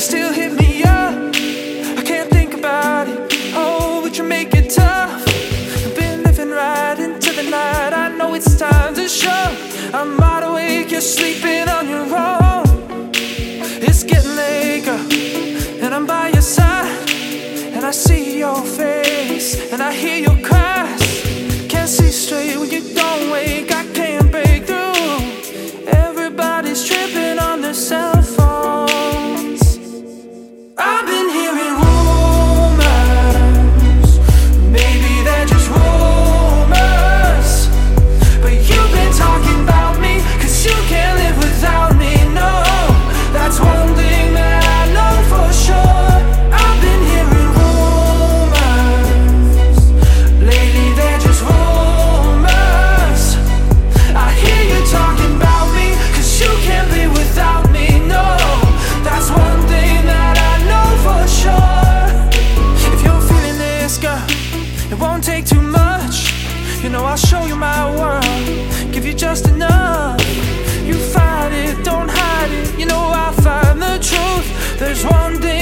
You still hit me up. I can't think about it. Oh, but you make it tough. I've been living right into the night. I know it's time to show. I'm wide awake. You're sleeping on your own. It's getting late, girl, and I'm by your side. And I see your face, and I hear your cries. Can't see straight when you don't wait. There's one thing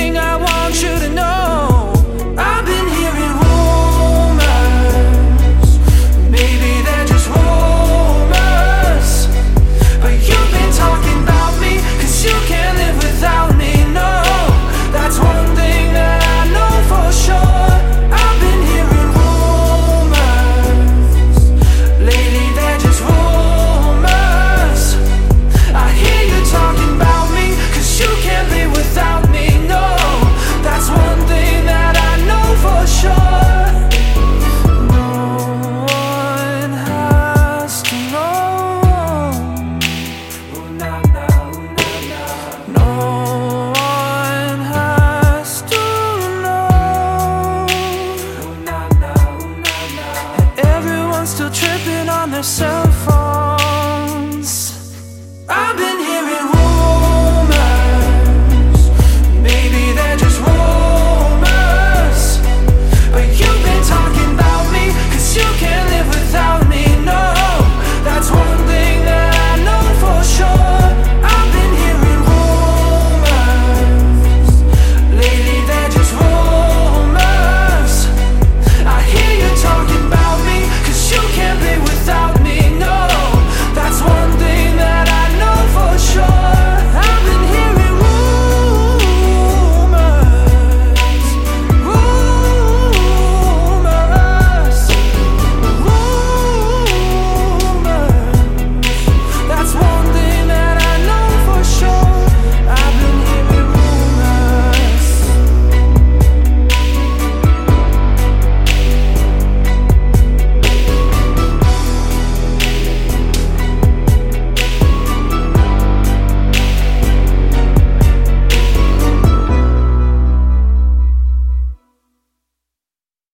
know. Everyone's still